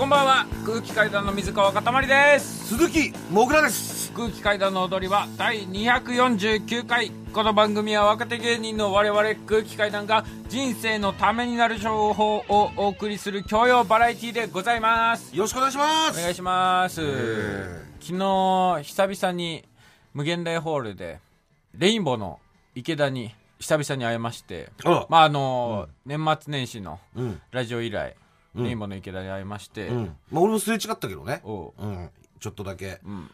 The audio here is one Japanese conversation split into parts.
こんばんは。空気階段の水川かたまりです。鈴木もぐらです。空気階段の踊り場第249回。この番組は若手芸人の我々空気階段が人生のためになる情報をお送りする教養バラエティでございます。よろしくお願いします。お願いします、昨日久々に無限大ホールでレインボーの池田に久々に会いまして。まああの、年末年始のうん。ラジオ以来、レインボーの池田に会いまして、うん。まあ俺もすれ違ったけどね。おう。うん。ちょっとだけ。うん。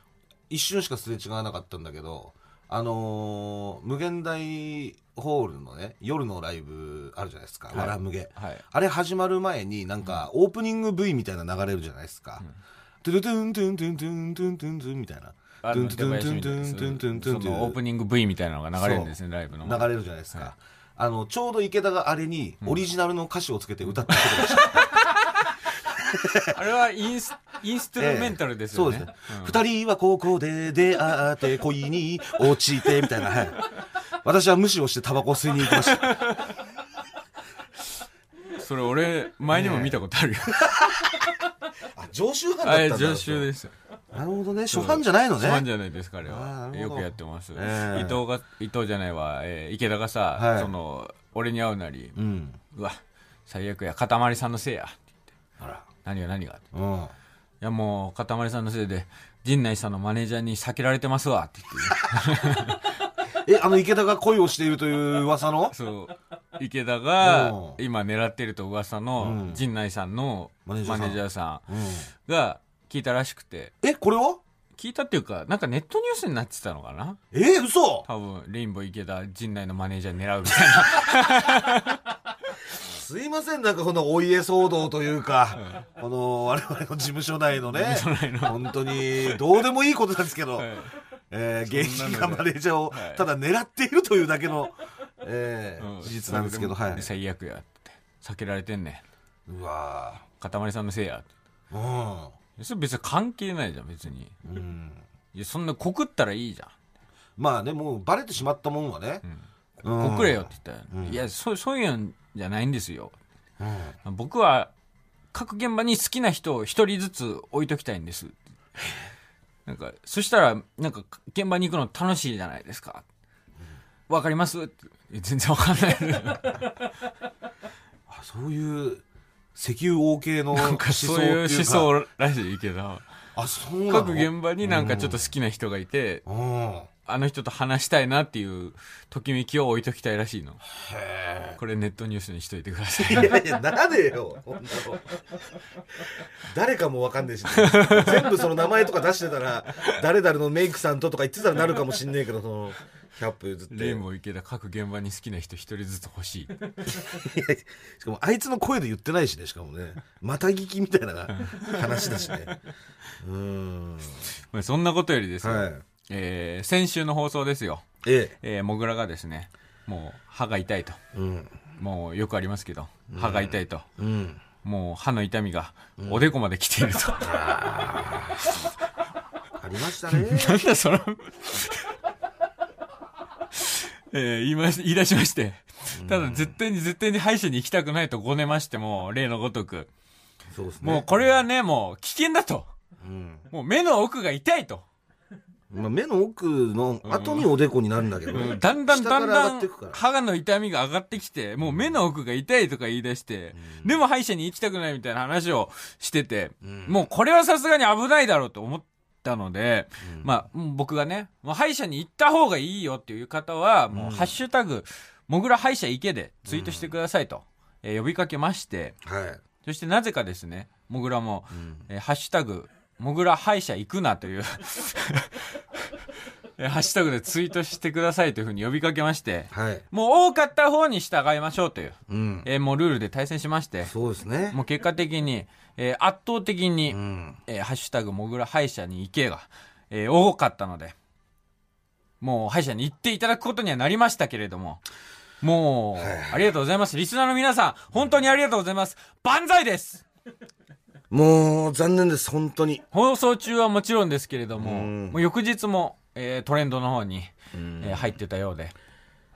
一瞬しかすれ違わなかったんだけどあのー無限大ホールのね夜のライブあるじゃないですか、い。わらむげはい。あれ始まる前になんかオープニング V みたいな流れるじゃないですか、トゥルトゥントゥントゥントゥントゥントゥントゥンみたいな。トゥントゥントゥントゥントゥントゥントゥントゥンオープニング V みたいなのが流れるんですねライブの。流れるじゃないですか、あのちょうど池田があれにオリジナルの歌詞をつけて歌ってることでした、あれはインスインストゥルメンタルですよね、そうですね。二、人はここで出会って恋に落ちてみたいな。はい。私は無視をしてタバコを吸いに行きました。それ俺前にも見たことあるよ、あ、常習犯だったんだ。常習ですよなるほどね。初犯じゃないのね。そうなんじゃないですかあれあーなはよくやってます、ええ伊藤が伊藤じゃないわ、えー池田がさ、はいその俺に会うなり、うん。うわ最悪やかたまりさんのせいやあら。何が何がいうん。やもうかたまりさんのせいで陣内さんのマネージャーに避けられてますわって言って。え、あの池田が恋をしているという噂の？そう。池田がうん。今狙ってると噂のうん。陣内さんのマネージャーさん。ージャーさうん。んが聞いたらしくて。え、これは？聞いたっていうかなんかネットニュースになってたのかな？えー、嘘！多分レインボー池田陣内のマネージャー狙うみたいな すいません、なんかこのお家騒動というか、この我々の事務所内のね、本当にどうでもいいことなんですけど、はい。えー、芸人がマネージャーをはい。ただ狙っているというだけの、えーうん。事実なんですけど、はい。最悪やって避けられてんねん。うわかたまりさんのせいやって。ーそれ別に関係ないじゃん別に。うん。うん。いやそんな告ったらいいじゃまあね、もうバレてしまったもんはね。んうん告れよって言ったら、うん。いやそうそういうんじゃないんですよ。うん。僕は各現場に好きな人を一人ずつ置いときたいんです。なんかそしたらなんか現場に行くの楽しいじゃないですか。わかります？全然わかんない。あそういう石油王系の思なんか想そういう思想らしいけど。あ、そう各現場になんかちょっと好きな人がいて、うん。あの人と話したいなっていうときめきを置いときたいらしいのへこれネットニュースにしといてくださいえ。いやいや、なでよ。誰かもわかんねえし、全部その名前とか出してたら、誰々のメイクさんととか言ってたらなるかもしんねえけど、その、100歩譲って。レインボー池田各現場に好きな人一人ずつ欲しいしかもあいつの声で言ってないしねしかもねまた聞きみたいな話だしねうーんまあそんなことよりですよ、はいえー先週の放送ですよ、ええ。ー、モグラがですねもう歯が痛いと。えうん。もうよくありますけど歯が痛いと、うん。もう歯の痛みがおでこまで来ていると、ありましたね。なんだその。えー言いまし言い出しまして。ただ絶対に絶対に歯医者に行きたくないとごねましても例のごとく。そうですね。もうこれはねもう危険だと。うん。もう目の奥が痛いと、まあ、目の奥の後におでこになるんだけど、うん。だんだんだんだん歯の痛みが上がってきてもう目の奥が痛いとか言い出して、でも歯医者に行きたくないみたいな話をしてて、ん。もうこれはさすがに危ないだろうと思ったので、まあ、僕がね、もう歯医者に行った方がいいよっていう方は、もう、ハッシュタグ、もぐら歯医者行けでツイートしてくださいと、えー呼びかけまして、はい。そしてなぜかですね、もぐらも、えーハッシュタグ、もぐら歯医者行くなという、え ーハッシュタグでツイートしてくださいというふうに呼びかけまして、はい。もう多かった方に従いましょうという、うん。えーもうルールで対戦しまして、そうですね。もう結果的に、えー圧倒的に、うん。えーハッシュタグもぐら歯医者に行けが、えー多かったので、もう歯医者に行っていただくことにはなりましたけれども、もう、ありがとうございます。リスナーの皆さん、本当にありがとうございます。万歳です。もう残念です本当に。放送中はもちろんですけれども、うん。もう翌日も、えートレンドの方に、えー入ってたようで、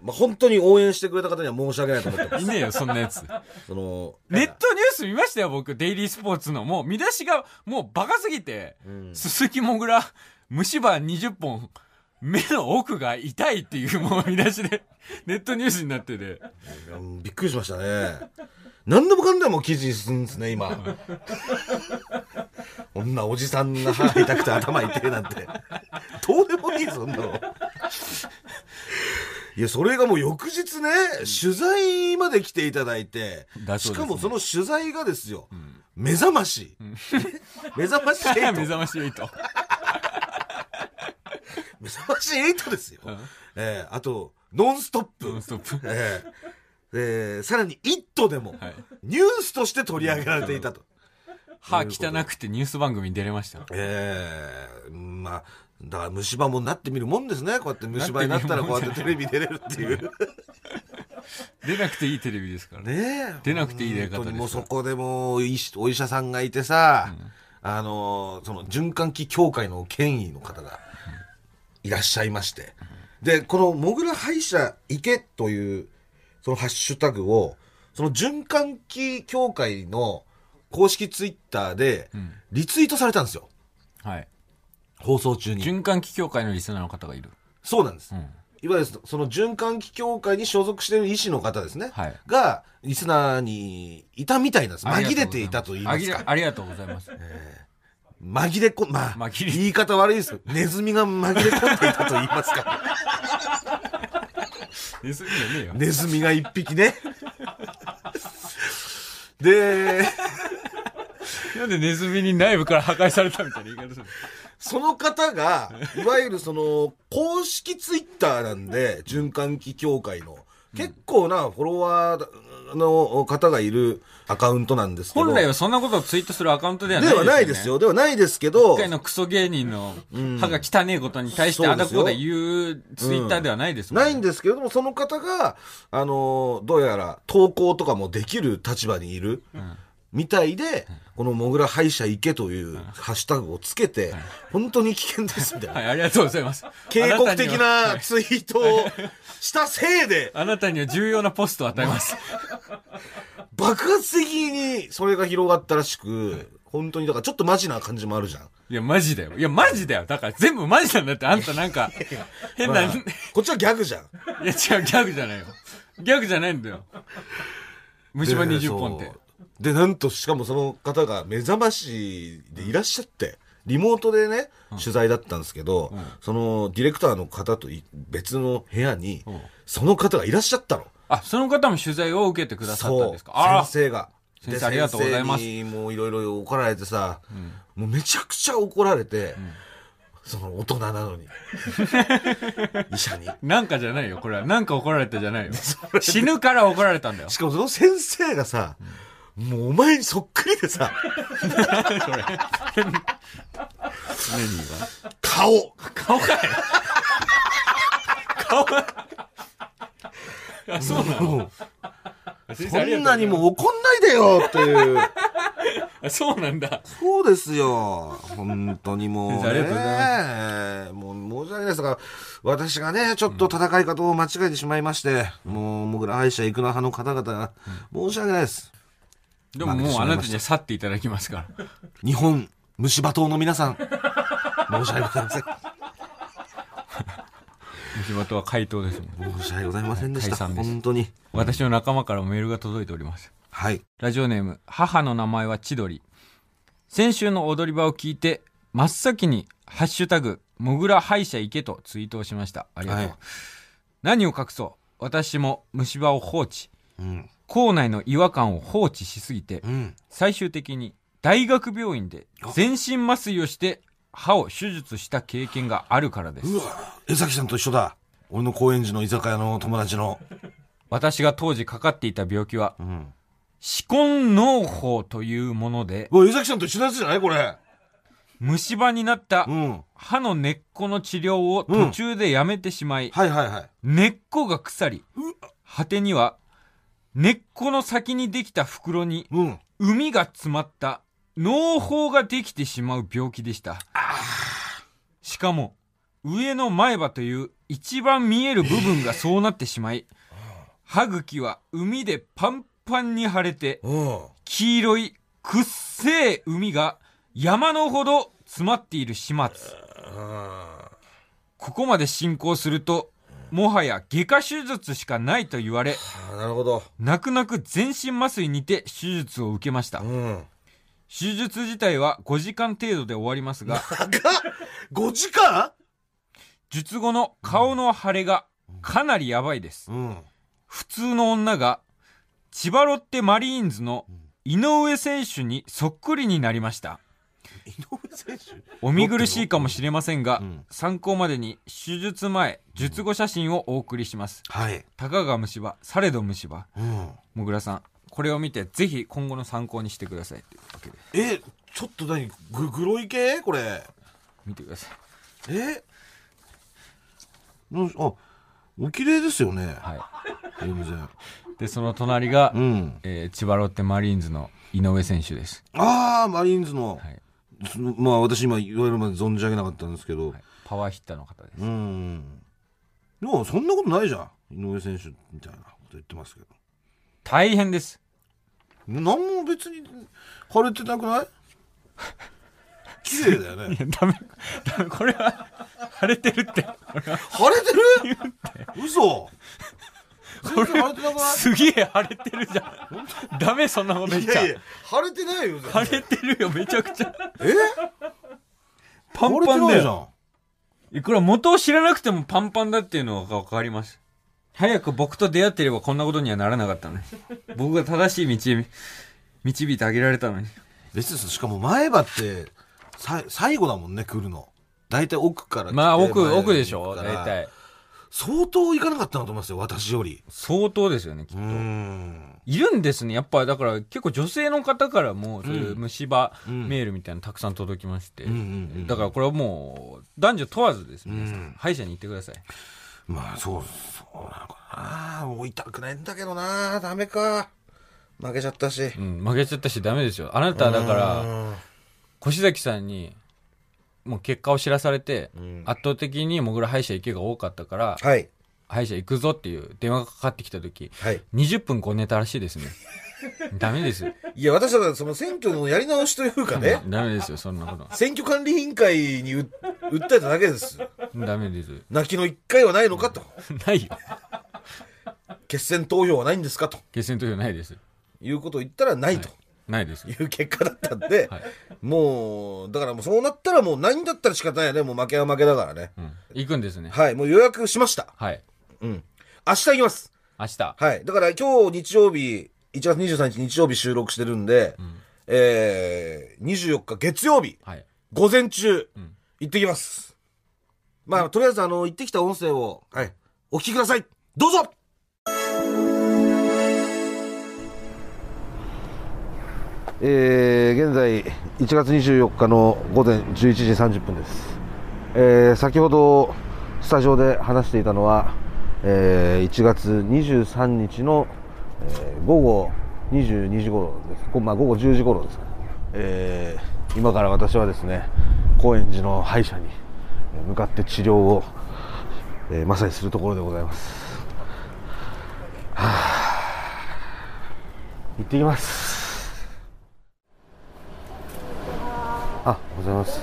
まあ、本当に応援してくれた方には申し訳ないと思ってます。いねえよ、そんなやつ。その、ネットニュース見ましたよ、僕。デイリースポーツの。もう見出しが、もうバカすぎて、うん鈴木もぐら、虫歯20本、目の奥が痛いっていうもう見出しで、ネットニュースになってて。びっくりしましたね。何でもかんでも記事にするんですね、今。こんなおじさんが歯痛くて頭痛いなんて。どうでもいいぞ、そんなの。いや、それがもう翌日ね、取材まで来ていただいて、しかもその取材がですよ、目覚まし。目覚まし目8。覚まし8。目覚まし8 ですよ。うんえーあと、ノンストップ。ノンストップ。えええーさらに「イット!」でもはいニュースとして取り上げられていたと。歯汚くてニュース番組に出れました。ええまあだから虫歯もなってみるもんですね。こうやって虫歯になったらこうやってテレビ出れるっていう。出なくていいテレビですから。ね。出なくていい出方ですもうそこでもお医者さんがいてさ、あのその循環器協会の権威の方がいらっしゃいまして。でこの「もぐら歯医者行け」というそのハッシュタグをその循環器協会の公式ツイッターでん。リツイートされたんですよ。はい。放送中に。循環器協会のリスナーの方がいる。そうなんです、うん。いわゆるその循環器協会に所属している医師の方ですね、はい。がリスナーにいたみたいなんです。紛れていたと言いますか。ありがとうございます。紛れこまあ紛れ。言い方悪いです。よネズミが紛れ込んでいたと言いますか。ネズミじゃねえよ。ネズミが一匹ね。でなんでネズミに内部から破壊されたみたいな言い方するその方がいわゆるその公式ツイッターなんで循環器協会の結構なフォロワーの方がいるアカウントなんですけど。本来はそんなことをツイートするアカウントではないではないですよ。ではないですけど一、回のクソ芸人の歯が汚ねえことに対してあだこうだ言うツイッターではないですもんね。ないんですけれども、その方が、あの、どうやら投稿とかもできる立場にいる、みたいで、このもぐら歯医者行けというハッシュタグをつけて、本当に危険ですみたいな。はい、ありがとうございます。警告的あなツイートをしたせいで、あなたには重要なポストを与えます。爆発的にそれが広がったらしく、本当に、だからちょっとマジな感じもあるじゃん。いや、マジだよ。いや、マジだよ。だから全部マジなんだって、あんたなんか、変な、まあいこっちはギャグじゃん。や、違う、ギャグじゃないよ。ギャグじゃないんだよ。虫歯で20本って。でなんとしかもその方が目覚ましでいらっしゃってリモートでね、取材だったんですけど、そのディレクターの方とい別の部屋に、ん。その方がいらっしゃったの。あ、その方も取材を受けてくださったんですか？先生が。先生でありがとうございます。もういろいろ怒られてさ、もうめちゃくちゃ怒られて、その大人なのに。医者に。なんかじゃないよ、これは。なんか怒られたじゃないよ。死ぬから怒られたんだよ。しかもその先生がさ、もうお前にそっくりでさ。それ。何が。顔顔かい顔が。あ、そうなの？そんなにも怒んないでよっていうあそうなんだ。そうです。よ。本当にもう、ね。ありがとうございもう申し訳ないです。が、私がね、ちょっと戦い方を間違えてしまいまして、もう、もぐら歯医者行くな派の方々が、申し訳ないです。でももうあなたには去っていただきますから。日本虫歯党の皆さん、申し訳ございません。虫歯とは回答ですもん。申し訳ございませんでした。本当に。私の仲間からもメールが届いております。はい。ラジオネーム、母の名前は千鳥。先週の踊り場を聞いて、真っ先に、ハッシュタグ、もぐら歯医者行けとツイートをしました。ありがとう。はい何を隠そう。私も虫歯を放置。うん。口内の違和感を放置しすぎてう、ん。最終的に大学病院で全身麻酔をして歯を手術した経験があるからです。うわ、江崎さんと一緒だ。俺の高円寺の居酒屋の友達の。私が当時かかっていた病気は、うん。歯根農法というもので、うわ、江崎さんと一緒のやつじゃないこれ。虫歯になったうん。歯の根っこの治療を途中でやめてしまい、はいはいはい。根っこが腐り、果てには、根っこの先にできた袋にうん。海が詰まった農法ができてしまう病気でした。しかも、上の前歯という一番見える部分がそうなってしまい、歯茎は海でパンパンに腫れて、うん。黄色いくっせえ海が山のほど詰まっている始末。あここまで進行すると、もはや外科手術しかないと言われ、あ、なるほど。泣く泣く全身麻酔にて手術を受けましたう。ん。手術自体は5時間程度で終わりますが、長っ !5 時間？術後の顔の腫れがかなりやばいです。うん。普通の女が、千葉ロッテマリーンズの井上選手にそっくりになりました。井上選手お見苦しいかもしれませんが、うん参考までに手術前、術後写真をお送りします。はい。たかが虫歯、されど虫歯。うん。もぐらさん、これを見てぜひ今後の参考にしてください。というわけで、え、ちょっと何ググロい系？これ。見てください。え？うんあ、お綺麗ですよね。は全然。い。で、その隣が、うん。えー千葉ロッテマリーンズの井上選手です。ああ、マリーンズの。はい。まあ私今言われるまで存じ上げなかったんですけど。はいパワーヒッターの方です。うん。でもそんなことないじゃん。井上選手みたいなこと言ってますけど。大変です。何も別に腫れてなくない？綺麗だよね。いや、ダメ、ダメ、これは、腫れてるって。腫れてる？嘘全然腫れすげえ腫れてるじゃん。ダメ、そんなこと言っちゃいやいや。、腫れてないよ。腫れてるよ、めちゃくちゃ。え？パンパンだよ。いくら元を知らなくてもパンパンだっていうのがわかります。早く僕と出会ってればこんなことにはならなかったのに。僕が正しい道へ導いてあげられたのに。別にしかも前歯ってさ最後だもんね来るの大体奥からまあ、奥、奥でしょ大体。相当いかなかったなと思いますよ私より相当ですよね、きっと。んいるんですね。やっぱ、だから結構女性の方からも、そういう虫歯うんメールみたいなのたくさん届きまして。だからこれはもう、男女問わずです、皆さうんん。歯医者に行ってください。まあそうそうなのかなもう痛くないんだけどなダメか負けちゃったしうん、負けちゃったしダメですよ。あなたはだから、うん越崎さんに、もう結果を知らされて、ん圧倒的にもぐら歯医者行けが多かったから、はい歯医者行くぞっていう電話がかかってきた時、はい20分こう寝たらしいですね。ダメですよ。いや私はその選挙のやり直しというかねダメですよ、そんなこと。選挙管理委員会にう訴えただけですダメです。泣きの一回はないのかと ないよ。決選投票はないんですかと決選投票ないです。いうことを言ったらないとないです。いう結果だったんで、はいもう、だからもうそうなったらもうないんだったら仕方ないよね。もう負けは負けだからね。うん。行くんですね。はい、もう予約しました。はい。うん。明日行きます。明日。はい。だから今日日曜日、1月23日日曜日収録してるんで、えー、24日月曜日、はい。午前中、ん行ってきます。まあ、とりあえずあの、行ってきた音声を、はい、お聞きください。どうぞえー、現在1月24日の午前11時30分です、えー、先ほどスタジオで話していたのは、えー、1月23日の、えー午後22時頃です、まあ、午後10時頃ですか、えー、今から私はですね高円寺の歯医者に向かって治療を、えーまさにするところでございます。はあ。行ってきます。あ、ございます。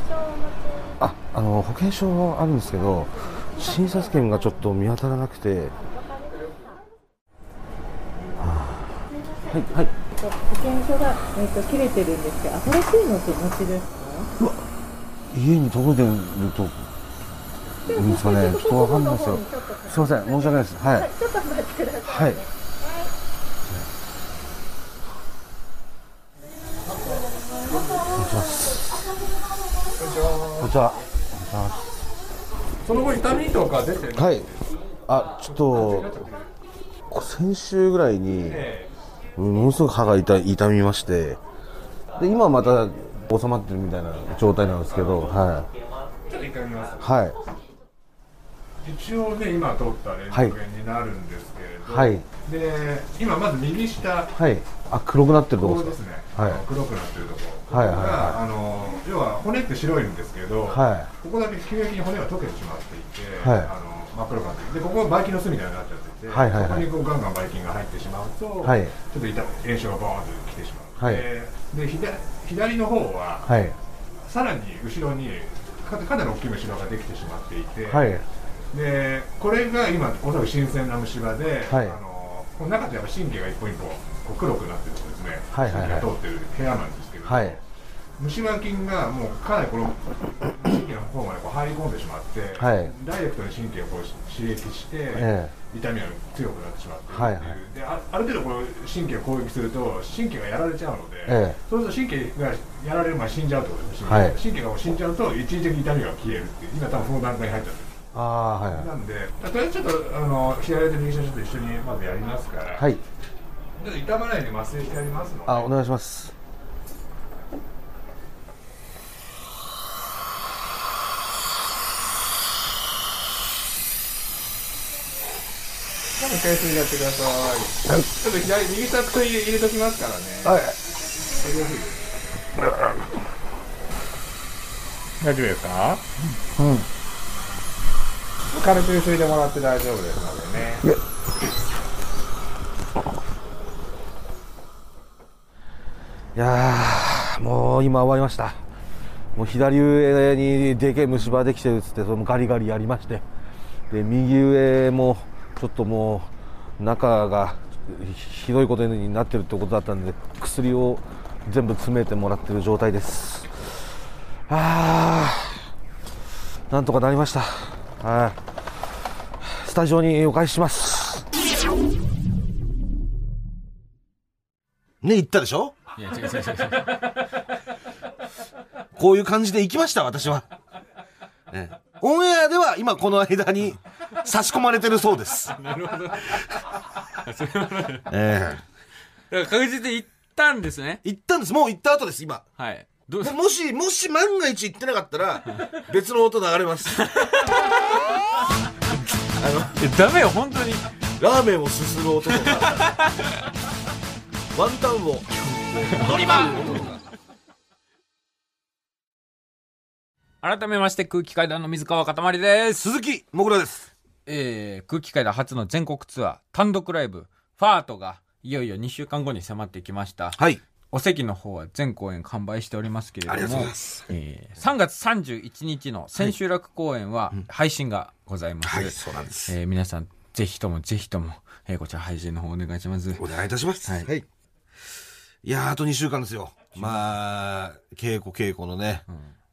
あ、あの保険証あるんですけど、診察券がちょっと見当たらなくて。はあはい、はい。保険証が、えー、と切れてるんですけど、新しいのってお持ちですか？家に届いてると。いいんですかね、ちょっとわかんないですよ。すみません、申し訳ないです。はい。ちょっとお待ちください。はい。お願いします。こちは。その後痛みとか出てる？はい。あ、ちょっと、先週ぐらいに、ものすごく歯が痛い痛みまして、で、今また収まってるみたいな状態なんですけど、はい。はい。一応ね今撮ったレントゲンになるんですけれど、はいで今まず右下はいあ黒くなってるところですね、はい。黒くなってるとこ。ろはいはいはい。があの要は骨って白いんですけど、かはここだけ急激に骨が溶けてしまっていて、はい。あの真っ黒くなってでここがばい菌の巣みたいになっちゃってて、はいはいはい。ここにこうガンガンばい菌が入ってしまうと、はい。ちょっと痛炎症がバーンときてしまう、はい。でで左左の方は、いはい。さらに後ろにかかなり大きい虫歯ができてしまっていて、はい。でこれが今おそらく新鮮な虫歯で、はい。あのこの中でやっぱ神経が一本一本こう黒くなってるですね、はいはいはい。通ってる部屋なんですけど、はい。虫歯菌がもうかなりこの神経の方までこう入り込んでしまって、はい。ダイレクトに神経をこう刺激して、え。痛みが強くなってしまってはいはい。であある程度この神経を攻撃すると神経がやられちゃうので、ええ。そうすると神経がやられる前に死んじゃうってことですはい。神経がもう死んじゃうと一時的に痛みが消えるっていう。今多分その段階に入っちゃってる。ああはいはい。なんでとりあえずちょっとあの左手右手ちょっと一緒にまずやりますから、はい痛まないように麻酔してやりますのであお願いします。多分回数やってください、ちょっと左右下薬入れときますからね。はい。大丈夫ですか？うん。軽くゆすいでもらって大丈夫ですのでねいやもう今終わりました。もう左上にでけえ虫歯できてるっつってそれもガリガリやりまして。で右上もちょっともう中がひどいことになってるってことだったんで薬を全部詰めてもらってる状態です。あーなんとかなりました。はい。スタジオにお返しします。ね、言ったでしょ？いや違う違う違う違うこういう感じで行きました、私は。ええオンエアでは今この間に差し込まれてるそうです。なるほどえだから確実に行ったんですねえ行ったんです。もう行った後です、今。はいどうももし、もし万が一行ってなかったら、別の音流れます。あえダメよ本当にの、ラーメンをすする音とか、ワンタンを、乗り場改めまして空気階段の水川かたまりです鈴木もぐらです。えー、空気階段初の全国ツアー単独ライブファートがいよいよ2週間後に迫ってきましたはい。お席の方は全公演完売しておりますけれども。えー3月31日の千秋楽公演は配信がございます、はい、そうなんです。えー皆さんぜひともぜひとも、えーこちら配信の方お願いしますお願いいたします。はいはい。いやー、あと2週間ですよ。まあ、稽古稽古のね、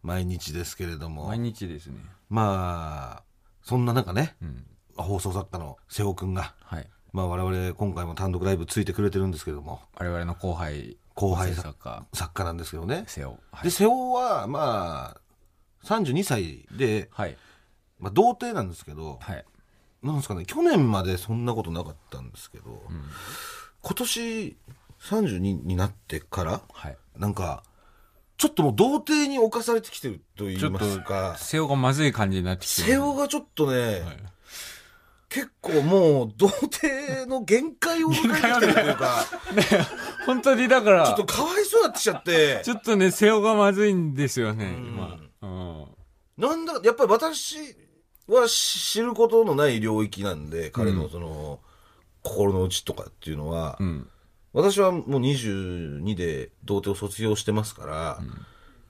毎日ですけれども。毎。日ですね。まあ、そんな中ね、うん。放送作家の瀬尾くんが、はい。まあ我々今回も単独ライブついてくれてるんですけども、我々の後輩後輩作家。作家なんですけどね。瀬尾。はい。で、瀬尾は、まあ、32歳で、はい。まあ童貞なんですけど、はい。なんですかね、去年までそんなことなかったんですけど、今年32になってから、はい。なんか、ちょっともう童貞に侵されてきてると言いますか、瀬尾がまずい感じになってきてる。瀬尾がちょっとね、結構もう童貞の限界を迎えてきてるというか、本当にだからちょっとかわいそうになってきちゃって。ち、ょっとね瀬尾がまずいんですよね今。うん。なんだか、やっぱり私は知ることのない領域なんで、彼のその、心の内とかっていうのは、うん私はもう22で童貞を卒業してますから、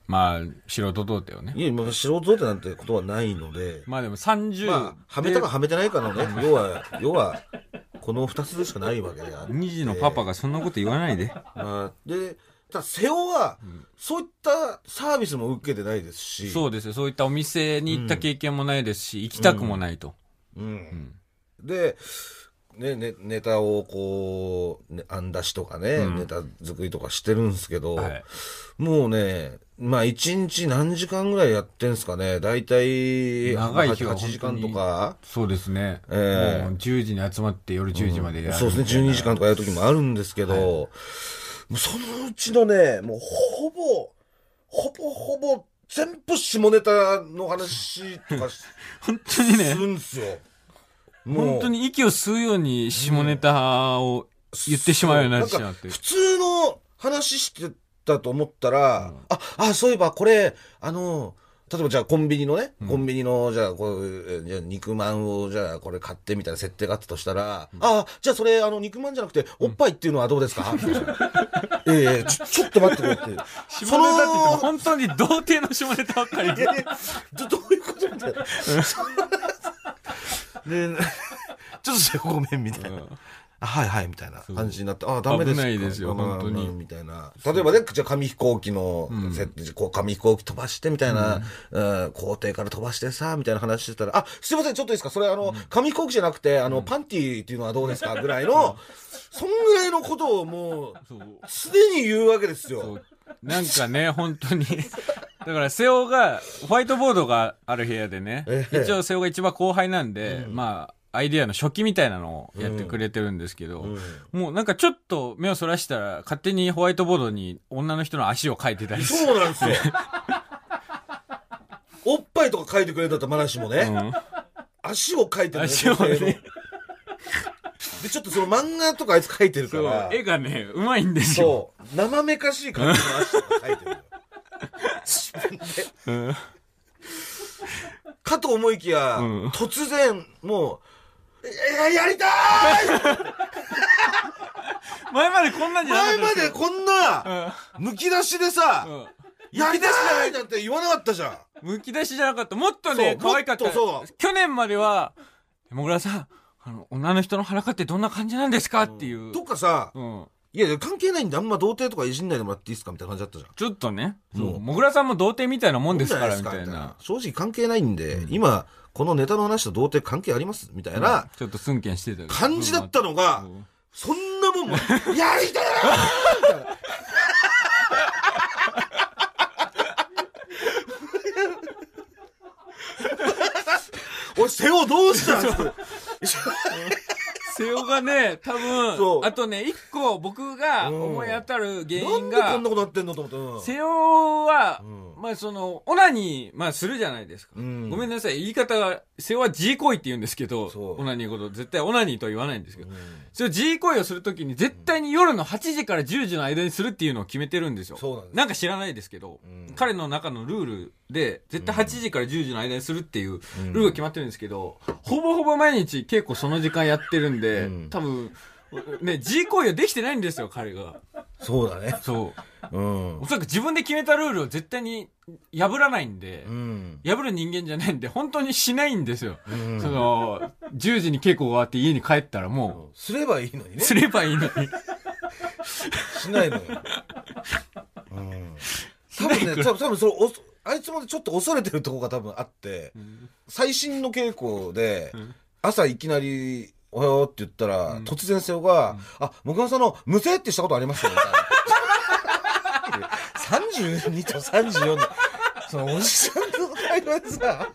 まあ素人童貞をね。いや、まあ素人童貞なんてことはないので、まあでも30まあ、はめたかはめてないかのね、要は、要は、この二つでしかないわけであって。2児のパパがそんなこと言わないで。まあ、で、ただ、瀬尾は、そういったサービスも受けてないですし、そうですよ。そういったお店に行った経験もないですし行きたくもないと。うん。で、ね、ね、ネタをこう、ね、案出しとかね、うん。ネタ作りとかしてるんですけど、はい。もうね、まあ一日何時間ぐらいやってんすかね、だいたい長い日は8時間とか、そうですね、ええ。もう10時に集まって夜10時までやる、そうですね、12時間とかやる時もあるんですけど、もうそのうちのね、もうほぼ、ほぼほぼ全部下ネタの話とかし 本当にね。す、るんですよ。本当に息を吸うように下ネタを言ってしまうようになってしまって。普通の話してたと思ったら、あ、あ、そういえばこれ、あの、例えばじゃあコンビニのね、コンビニの、じゃあこう、えじゃあ肉まんを、じゃあこれ買ってみたいな設定があったとしたら、あ、じゃあそれ、あの、肉まんじゃなくて、おっぱいっていうのはどうですか、みたいなええちょ、ちょっと待ってくれって。下ネタって言っても本当に童貞の下ネタばっかり。いやいやどどういうことみたいな。で、ちょっとそれごめんみたいな。あはいはいみたいな感じになって、あダメですか？危ないですよまあ本当に。まあみたいな。例えばね、じゃあ紙飛行機の、設定こう紙飛行機飛ばしてみたいな、うん。校庭から飛ばしてさ、みたいな話してたら、あ、すいません、ちょっといいですか？それあの、紙飛行機じゃなくて、あの、パンティーっていうのはどうですか？ぐらいの、そんぐらいのことをもう、すでに言うわけですよ。なんかね、本当に。だから、瀬尾が、ホワイトボードがある部屋でね、ええ。一応瀬尾が一番後輩なんで、まあ、アイディアの初期みたいなのをやってくれてるんですけど、もうなんかちょっと目をそらしたら、勝手にホワイトボードに女の人の足を描いてたりして。そうなんですよ。おっぱいとか書いてくれたって話もね、うん。足を描いてる足をね で、ちょっとその漫画とかあいつ描いてるかそうら、絵がね、うまいんですよ。そう、生めかしい感じの足とか描いてるのよ。うん かと思いきや、うん突然、もう、えやりたい 前までこんなんじゃなか前まったでこんな、むき出しでさ、うんやりたいなんて言わなかったじゃん。むき出しじゃなかった。もっとそうね、可愛かったもっとそう。去年までは、もぐらさん、あの、女の人の裸ってどんな感じなんですかっていう。とかさ、うん。いやいや、関係ないんであんま童貞とかいじんないでもらっていいですかみたいな感じだったじゃん。ちょっとね。そうそう。もぐらさんも童貞みたいなもんですから、みたいな。正直関係ないんで、今、このネタの話と童貞関係ありますみたいなちょっと寸剣してた感じだったのがう、んそんなもんも、やりたいおい、瀬尾どうしたん瀬尾 がね、多分、あとね、一個僕が思い当たる原なん因がでこんな、ことなってんのと思って。うん。瀬尾は、うんまあその、オナニー、まあするじゃないですか。うん。ごめんなさい、言い方が、瀬尾は G 行為って言うんですけど、そう。オナニーのこと、絶対オナニーとは言わないんですけど、それを G 行為をするときに絶対に夜の8時から10時の間にするっていうのを決めてるんですよ。そうなんなんか知らないですけど、うん。彼の中のルールで、絶対8時から10時の間にするっていうルールが決まってるんですけど、ほぼほぼ毎日結構その時間やってるんで、うん。多分、ね、G 行為はできてないんですよ、彼が。そうだね。そう。うんお。そらく自分で決めたルールを絶対に破らないんで、うん。破る人間じゃないんで、本当にしないんですよ。うんその、10時に稽古が終わって家に帰ったらもすればいいのにう、ね。すればいいのに。しないのよ。うん。多分ね、多分多分それおあいつもちょっと恐れてるとこが多分あって、最新の稽古で、朝いきなり、おはようって言ったら、突然瀬尾が、あ、僕はその、無声ってしたことありますよ、みたいな。32と34で、そのおじさんの会話でさ、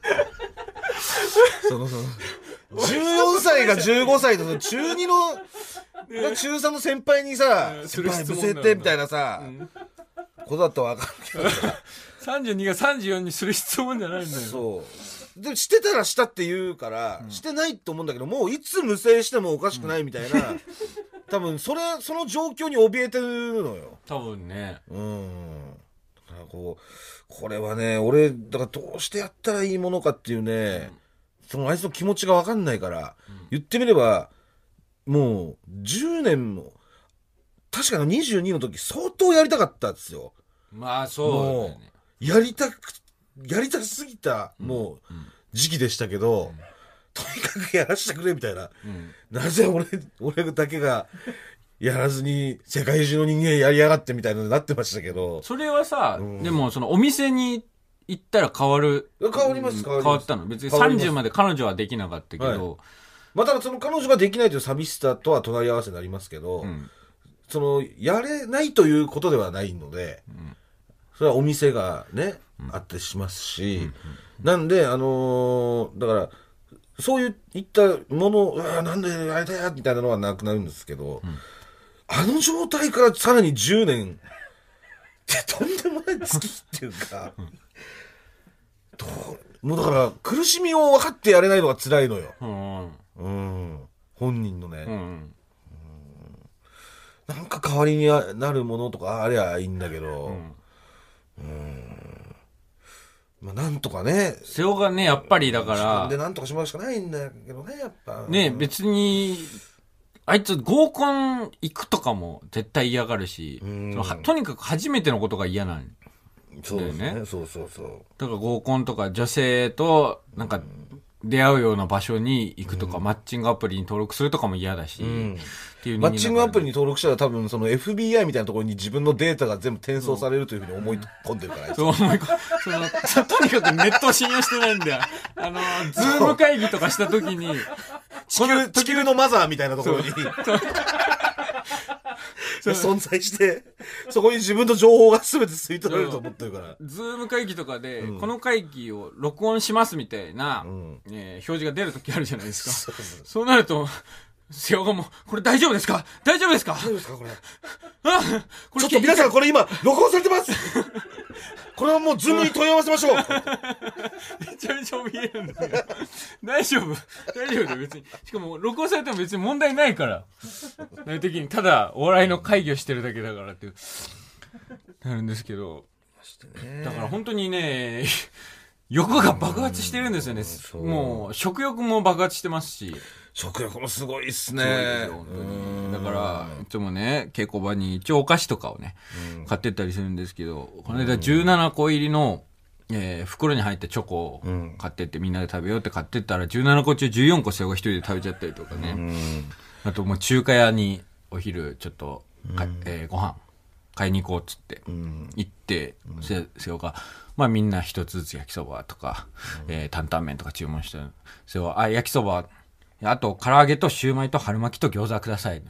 その、その、14歳が15歳と、その中2の、中3の先輩にさ、無声って、みたいなさ、ことだったらわかるけど。さ、32が34にする質問じゃないんだよ。そう。で、してたらしたって言うから、してないと思うんだけど、もういつ無声してもおかしくないみたいな、多分、それ、その状況に怯えてるのよ。多分ね。うん。だからこう、これはね、俺、だからどうしてやったらいいものかっていうね、そのあいつの気持ちがわかんないから、言ってみれば、もう、10年も、確かの22の時、相当やりたかったんですよ。まあ、そうね。やりたく、やりたすぎた、もう、時期でしたけど、とにかくやらせてくれみたいな。うん。なぜ俺、俺だけが、やらずに、世界中の人間やりやがってみたいなのになってましたけど、それはさ、うんでもそのお店に行ったら変わる？変わります変わったの？別に変わります30まで彼女はできなかったけど、まあ、ただその彼女ができないという寂しさとは隣り合わせになりますけど、うん。その、やれないということではないので、それはお店がね、あってしますし、なんで、あのーだから、そういったもの、うわーなんでやりたいやみたいなのはなくなるんですけど、あの状態からさらに10年っとんでもない月っていうか、どうもうだから苦しみを分かってやれないのが辛いのよ。うん。うん。本人のね。うん。なんか代わりになるものとかありゃいいんだけど、んまあなんとかね、瀬尾がね、やっぱりだか自分でら、なんとかしまうしかないんだけどね、やっぱ。ね、別に、あいつ合コン行くとかも絶対嫌がるし、とにかく初めてのことが嫌なの。そうですね。だよねそうそうそう。だから合コンとか女性となんか出会うような場所に行くとか、マッチングアプリに登録するとかも嫌だし、ん。っていうマッチングアプリに登録したら多分その FBI みたいなところに自分のデータが全部転送されるというふうに思い込んでるから、そう思いこその、そとにかくネットを信用してないんだよ。あの、 Zoom 会議とかした時に、地球、地球のマザーみたいなところに 存在して、そこに自分の情報が全て吸い取られると思ってるから。 Zoom 会議とかで、この会議を録音しますみたいな、ん。えー表示が出る時あるじゃないですか。そうなると、瀬尾がもう、これ大丈夫ですか？大丈夫ですか？大丈夫ですか？これ。あこれちょっと皆さんこれ今、録音されてますこれはもう Zoom に問い合わせましょう めちゃめちゃ怯えるんだけど。大丈夫大丈夫だよ、別に。しかも、録音されても別に問題ないから。そういう時に、ただ、お笑いの会議をしてるだけだからっていう、なるんですけど。だから本当にね、欲が爆発してるんですよね。うもう、食欲も爆発してますし。食欲もすごいっすね。だから、いつもね、稽古場に一応お菓子とかをね、買ってったりするんですけど、この間17個入りの、えー袋に入ったチョコを買ってってみんなで食べようって買ってったら17個中14個瀬尾が一人で食べちゃったりとかね。あともう中華屋にお昼ちょっとか、えーご飯買いに行こうっつって、行って、せ瀬尾が、まあみんな一つずつ焼きそばとか、えー担々麺とか注文して、瀬尾は、あ、焼きそば、あと唐揚げとシューマイと春巻きと餃子ください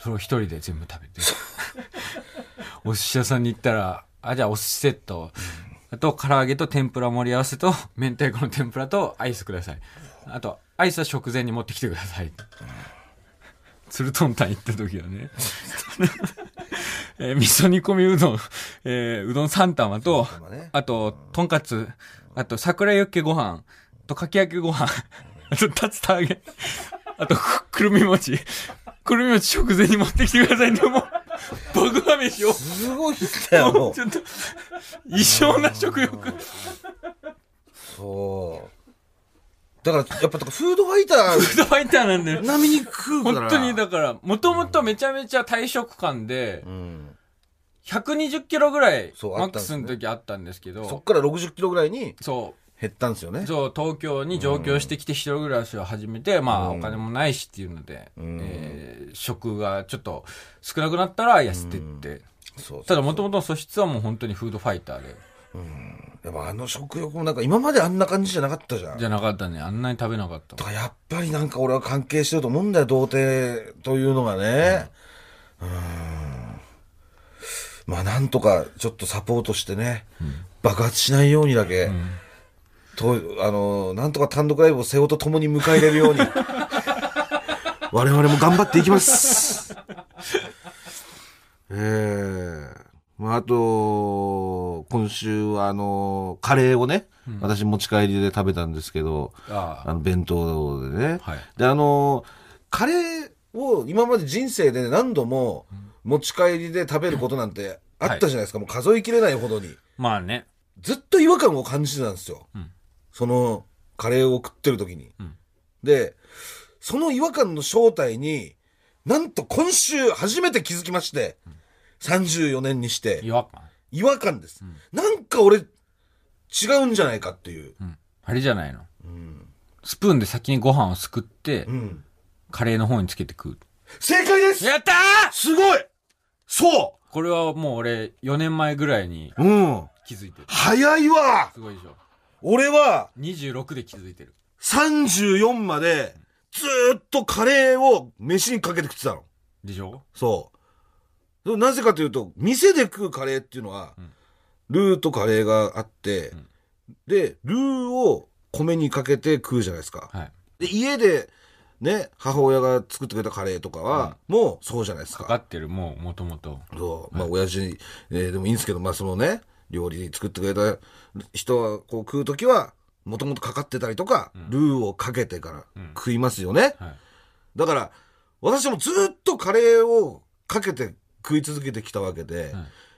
それを一人で全部食べて。お寿司屋さんに行ったら、あ、じゃあお寿司セット。あと、唐揚げと天ぷら盛り合わせと、明太子の天ぷらとアイスください。あと、アイスは食前に持ってきてください。ツルトンタン行った時はね。えー味噌煮込みうどん、えーうどん3玉とあと、とんかつ、あと、桜ユッケご飯、と、かき揚げご飯、あと、竜田揚げ、あと、くくるみ餅、くるみ餅食前に持ってきてくださいね。もう、爆破飯を、すごいっすよ、もうちょっと、異常な食欲。そう。だから、やっぱ、フードファイターフードファイターなんだよ。並みに食うから。本当に、だから、もともとめちゃめちゃ体食感で、うん。120キロぐらい、マックスの時あったんですけそっど、から60キロぐらいにそう、減ったんですよね。そう、東京に上京してきて一人暮らしを始めて、まあ、お金もないしっていうので、えー食がちょっと少なくなったら痩せてって。そうただ、もともとの素質はもう本当にフードファイターで。やっぱあの食欲もなんか今まであんな感じじゃなかったじゃん。じゃなかったね。あんなに食べなかっただ。からやっぱりなんか俺は関係してると思うんだよ、童貞というのがね。うん。まあなんとかちょっとサポートしてね、爆発しないようにだけ、と、あの、なんとか単独ライブを瀬尾と共に迎え入れるように、我々も頑張っていきます。ええまあ、あと、今週はあの、カレーをね、私持ち帰りで食べたんですけど、ああの、弁当でね。はいで、あの、カレーを今まで人生で何度も持ち帰りで食べることなんてあったじゃないですか。もう数えきれないほどに。まあね。ずっと違和感を感じてたんですよ。んその、カレーを食ってる時に。んで、その違和感の正体に、なんと今週初めて気づきまして、34年にして、違和感。違和感です。なんか俺、違うんじゃないかっていう。うん。あれじゃないの？スプーンで先にご飯をすくって、うん。カレーの方につけて食う。正解ですやったーすごいそこれはもう俺、4年前ぐらいにううん。気づいてる。早いわすごいでしょ。俺は26で気づいてる。34までずーっとカレーを飯にかけて食ってたの。でしょ？そう。なぜかというと、店で食うカレーっていうのは、ルーとカレーがあって、で、ルーを米にかけて食うじゃないですか。はい。で、家でね、母親が作ってくれたカレーとかは、もうそうじゃないですか。かかってる、もう、もともと。そう。まあ、親父、えーでもいいんですけど、まあ、そのね、料理作ってくれた人は、こう食うときは、もともとかかってたりとか、ルーをかけてから食いますよね。はい。だから、私もずっとカレーをかけて食い続けてきたわけで、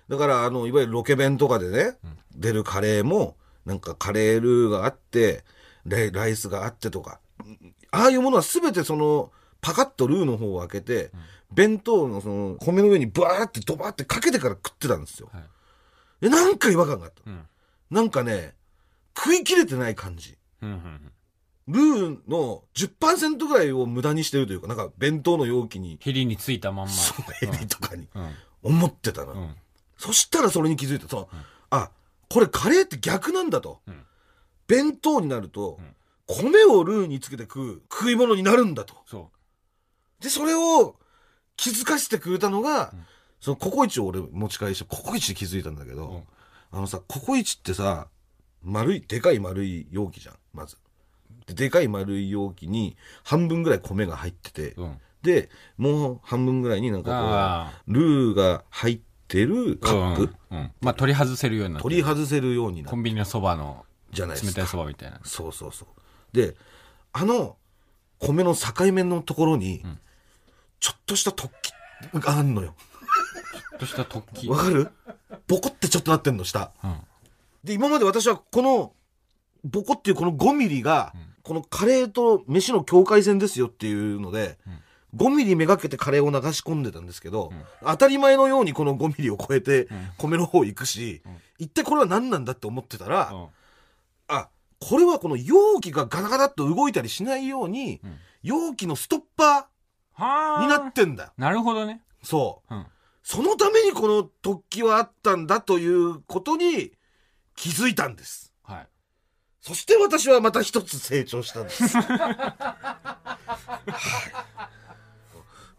だから、あの、いわゆるロケ弁とかでね、出るカレーも、なんかカレールーがあって、レライスがあってとか、ああいうものは全てその、パカッとルーの方を開けて、弁当のその、米の上にブワーってドバーってかけてから食ってたんですよ。はいで、なんか違和感があった。うん。なんかね、食い切れてない感じ。うんうん。ルーの10%ぐらいを無駄にしてるというか、なんか弁当の容器に、ヘリについたまんま。そうエビとかにうん。思ってたの。うん。そしたらそれに気づいた。そう、あ、これカレーって逆なんだと。ん弁当になると、米をルーにつけて食う食い物になるんだと。そで、それを気づかせてくれたのが、そのココイチを俺持ち帰りして、ココイチで気づいたんだけど、あのさ、ココイチってさ、丸い、でかい丸い容器じゃん、まず。で、でかい丸い容器に半分ぐらい米が入ってて、う。うん。で、もう半分ぐらいになんかあこう、ルーが入ってるカップ、うん。うん。まあ、取り外せるようになって取り外せるようになるコンビニのそばのじゃないですか。冷たいそばみたいな。そうそうそう。で、あの、米の境目のところに、ちょっとした突起があんのよ。とした突起。わかる？ボコってちょっとなってんの、下。うん。で、今まで私はこの、ボコっていうこの5ミリが、このカレーと飯の境界線ですよっていうので、5ミリめがけてカレーを流し込んでたんですけど、当たり前のようにこの5ミリを超えて米の方行くし、一体これは何なんだって思ってたら、うんあ、これはこの容器がガタガタっと動いたりしないように、容器のストッパはあ。ーになってんだよ。なるほどね。そう。うん。そのためにこの突起はあったんだということに気づいたんです。はい。そして私はまた一つ成長したんです。はい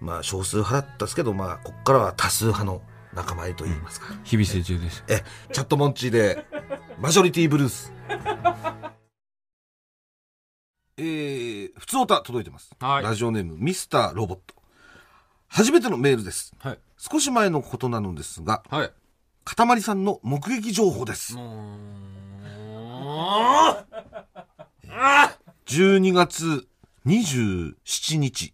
まあ少数派だったんですけど、まあこっからは多数派の仲間へと言いますか。日々成長です。え、チャットモンチーでマジョリティブルース。えー、普通歌届いてます。はいラジオネームミスターロボット。初めてのメールです。はい。少し前のことなのですが、はい。かたまりさんの目撃情報です。も12月27日、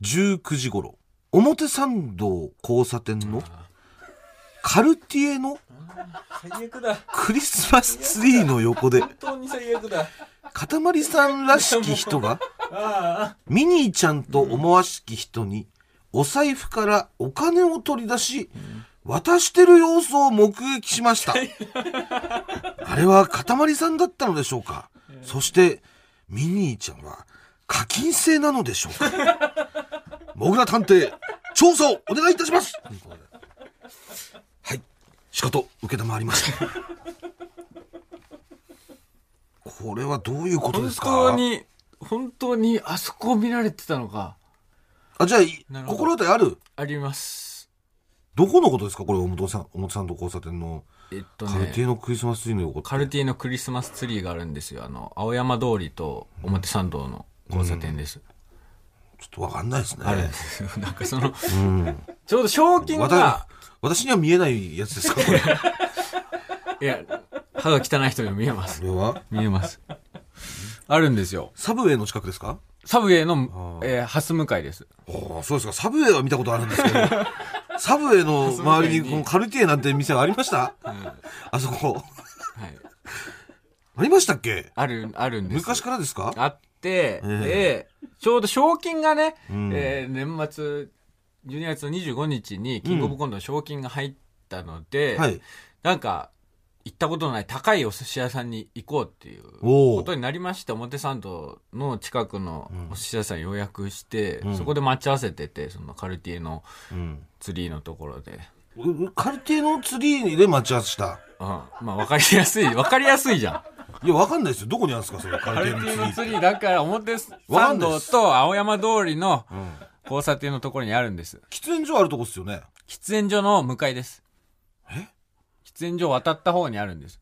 19時頃、表参道交差点のカルティエの最悪だ。クリスマスツリーの横で、本当に最悪だ。かたまりさんらしき人が、ミニーちゃんと思わしき人に、お財布からお金を取り出し、渡してる様子を目撃しました。あれはかたまりさんだったのでしょうか？そして、ミニーちゃんは課金制なのでしょうか？もぐら探偵、調査をお願いいたしますはい、しかと受けたまわりました。これはどういうこと本ですか？当に、本当にあそこを見られてたのか。あ、じゃあ心当たりある？あります。どこのことですか？これ、表さん、表参道交差点の、えっとカルティエね、のクリスマスツリーの横。カルティエのクリスマスツリーがあるんですよ。あの、青山通りと表参道の交差点です。ちょっとわかんないですね。あるんですよ。なんかその、うん。ちょうど賞金私が、私には見えないやつですかこれ。こ いや、歯が汚い人にも見えます。れは？見えます。あるんですよ。サブウェイの近くですか？サブウェイの、えー、ハス向かいです。ああ、そうですか。サブウェイは見たことあるんですけど、サブウェイの周りにこのカルティエなんて店ありました？あそこ。はい。ありましたっけ？ある、あるんです。昔からですか？あっで、ちょうど賞金がね、んえー年末、12月の25日にキングオブコントの賞金が入ったので、はい。なんか、行ったことのない高いお寿司屋さんに行こうっていうこと。になりまして、表参道の近くのお寿司屋さん予約して、んそこで待ち合わせてて、そのカルティエのうん。ツリーのところで。うカルティエのツリーで待ち合わせした？うん。まあ、わかりやすい、わかりやすいじゃん。いや、わかんないですよ。どこにあるんですかそれ、カカルティエのツリー。だから表参道と青山通りのうん。交差点のところにあるんです。喫煙所あるとこっすよね。喫煙所の向かいです。え？喫煙所を渡った方にあるんです。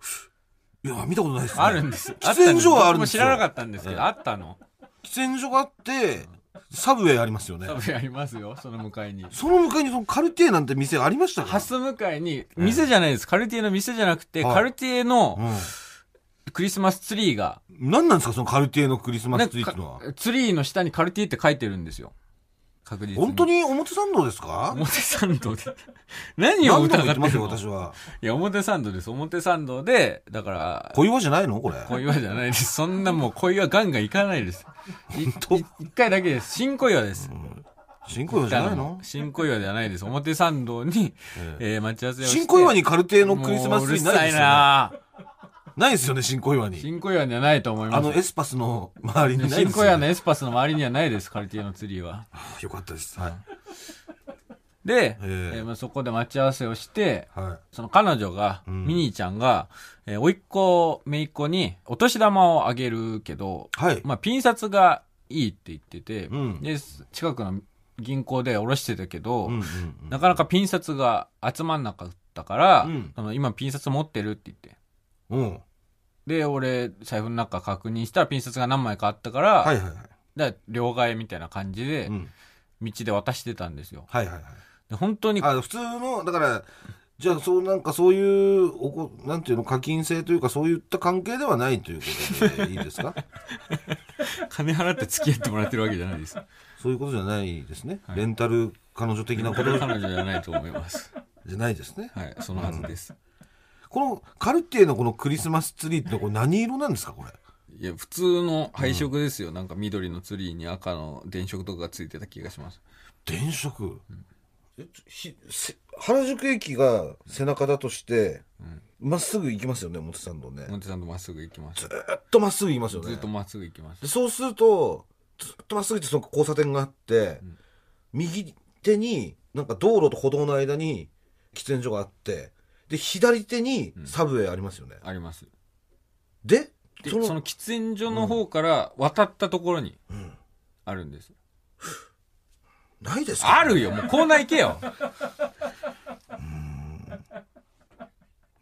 いや、見たことないですね。あるんです。喫煙所はあるんですよ知らなかったんですけど、あったの。喫煙所があってサブウェイありますよねサブウェイありますよ、その向かいに。その向かいにそのカルティエなんて店ありましたか？ハス向かいに、店じゃないです。カルティエの店じゃなくて、はいカルティエのうクリスマスツリーが、ん、何なんですかそのカルティエのクリスマスツリーっていうのはツリーの下にカルティエって書いてるんですよ。確実に。本当に表参道ですか？表参道で。何を疑っててますよ私はいや、表参道です。表参道で、だから、小岩じゃないの？これ小岩じゃないです。そんなもう小岩ガンガン行かないです。一回だけです。新小岩です。新小岩じゃないの？新小岩ではないです。表参道に、えー待ち合わせをして。新小岩にカルティエのクリスマスツリーないですよねなないですよね新小岩に。新小岩にはないと思います。あのエスパスの周りにないですよ、ね、新小岩のエスパスの周りにはないです、カルティエのツリーは。よかったです。はい、で、ええ。えーまあそこで待ち合わせをして、はその彼女が、ん。ミニーちゃんが、えー、甥っ子、姪っ子に、お年玉をあげるけど、はい。まあ、ピン札がいいって言ってて、うん。で、近くの銀行で下ろしてたけど、うんうんなかなかピン札が集まんなかったから、うん。その今ピン札持ってるって言って。うんうんで、俺、財布の中確認したらピン札が何枚かあったから、はいはいはいだから両替みたいな感じでう、ん道で渡してたんですよ。はいはいはいで本当に、あ普通のだからじゃあそうなんかそういうおこなんていうの課金制というかそういった関係ではないということでいいですか？金払って付き合ってもらってるわけじゃないです。そういうことじゃないですね、レンタル彼女的なこと彼女じゃないと思います。じゃないですねはい、そのはずです。このカルティエのこのクリスマスツリーってこれ何色なんですかこれ？いや、普通の配色ですよ。なんか緑のツリーに赤の電飾とかがついてた気がします。電飾、えひせ原宿駅が背中だとしてま、っすぐ行きますよね表参道ね表参道まっすぐ行きます。ずっとまっすぐ行きますよねずっとまっすぐ行きますで。そうするとずっとまっすぐ行ってその交差点があって、右手になんか道路と歩道の間に喫煙所があってで左手にサブウェイありますよね、あります。でで、そのその喫煙所の方から渡ったところに、あるんです。ないですか？あるよ。もうコーナー行けよ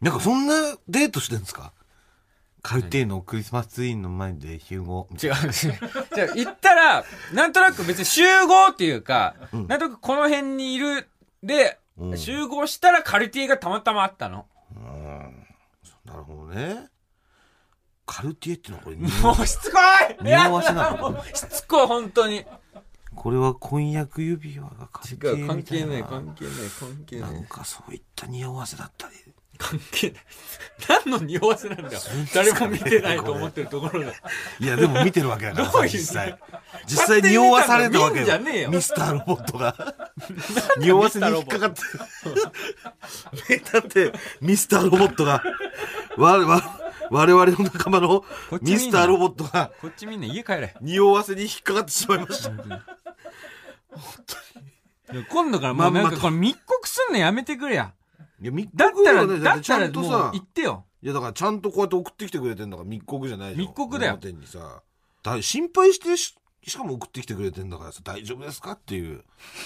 なんかそんなデートしてんですか？カルティエのクリスマスツリーの前で集合。違う。違う。じゃあ行ったら、なんとなく別に集合っていうか、なんとなくこの辺にいる、で、うん。集合したらカルティエがたまたまあったの。なるほどね。カルティエっていうのはこれ もうしつこい。匂わせなの？しつこい、本当に。これは婚約指輪がカルティエ違う、関みたいな係ない、関係ない、関係なないん。かそういった匂わせだったり関係ない。何の匂わせなんだよ。誰も見てないと思ってるところで。いやでも見てるわけだからどういう実際。実際匂わされたわけ見んじゃねえよ。ミスターロボットが。匂わせに引っかかって。名探偵ミスターロボットが。我々我々の仲間のミスターロボットが。こっちみんな家帰れ。匂わせに引っかかってしまいました。今度からもうなんかこれ密告すんのやめてくれや。いや密だったら、告はねちゃんとさ言ってよ。いやだからちゃんとこうやって送ってきてくれてんだから密告じゃないじゃん密告だよ表にさだ心配してししかも送ってきてくれてんだからさ大丈夫ですかっていう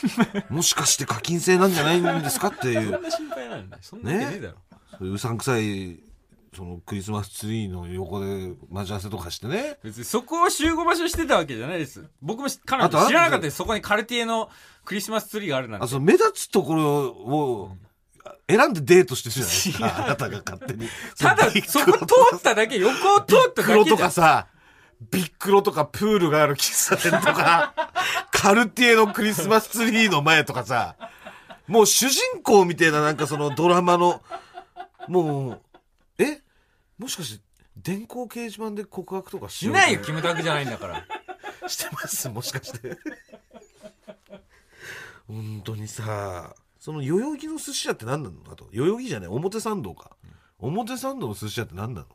もしかして課金制なんじゃないんですかっていうそんな心配なんだよ。そんなわけねえだろ。そういううさんくさいそのクリスマスツリーの横で待ち合わせとかしてね別にそこを集合場所してたわけじゃないです。僕も彼あと女知らなかったです。そこにカルティエのクリスマスツリーがあるなんて。あその目立つところを選んでデートしてるじゃないですかあなたが勝手にただ、そこ通っただけ、横を通っただ黒とけじゃん。かさ、ビックロとかプールがある喫茶店とか、カルティエのクリスマスツリーの前とかさ、もう主人公みたいななんかそのドラマの、もう、え？もしかして電光掲示板で告白とかしようしないよ、キムタクじゃないんだから。してますもしかして。本当にさ、その代々木の寿司屋って何なの？あと、代々木じゃない表参道か。表参道の寿司屋って何なの？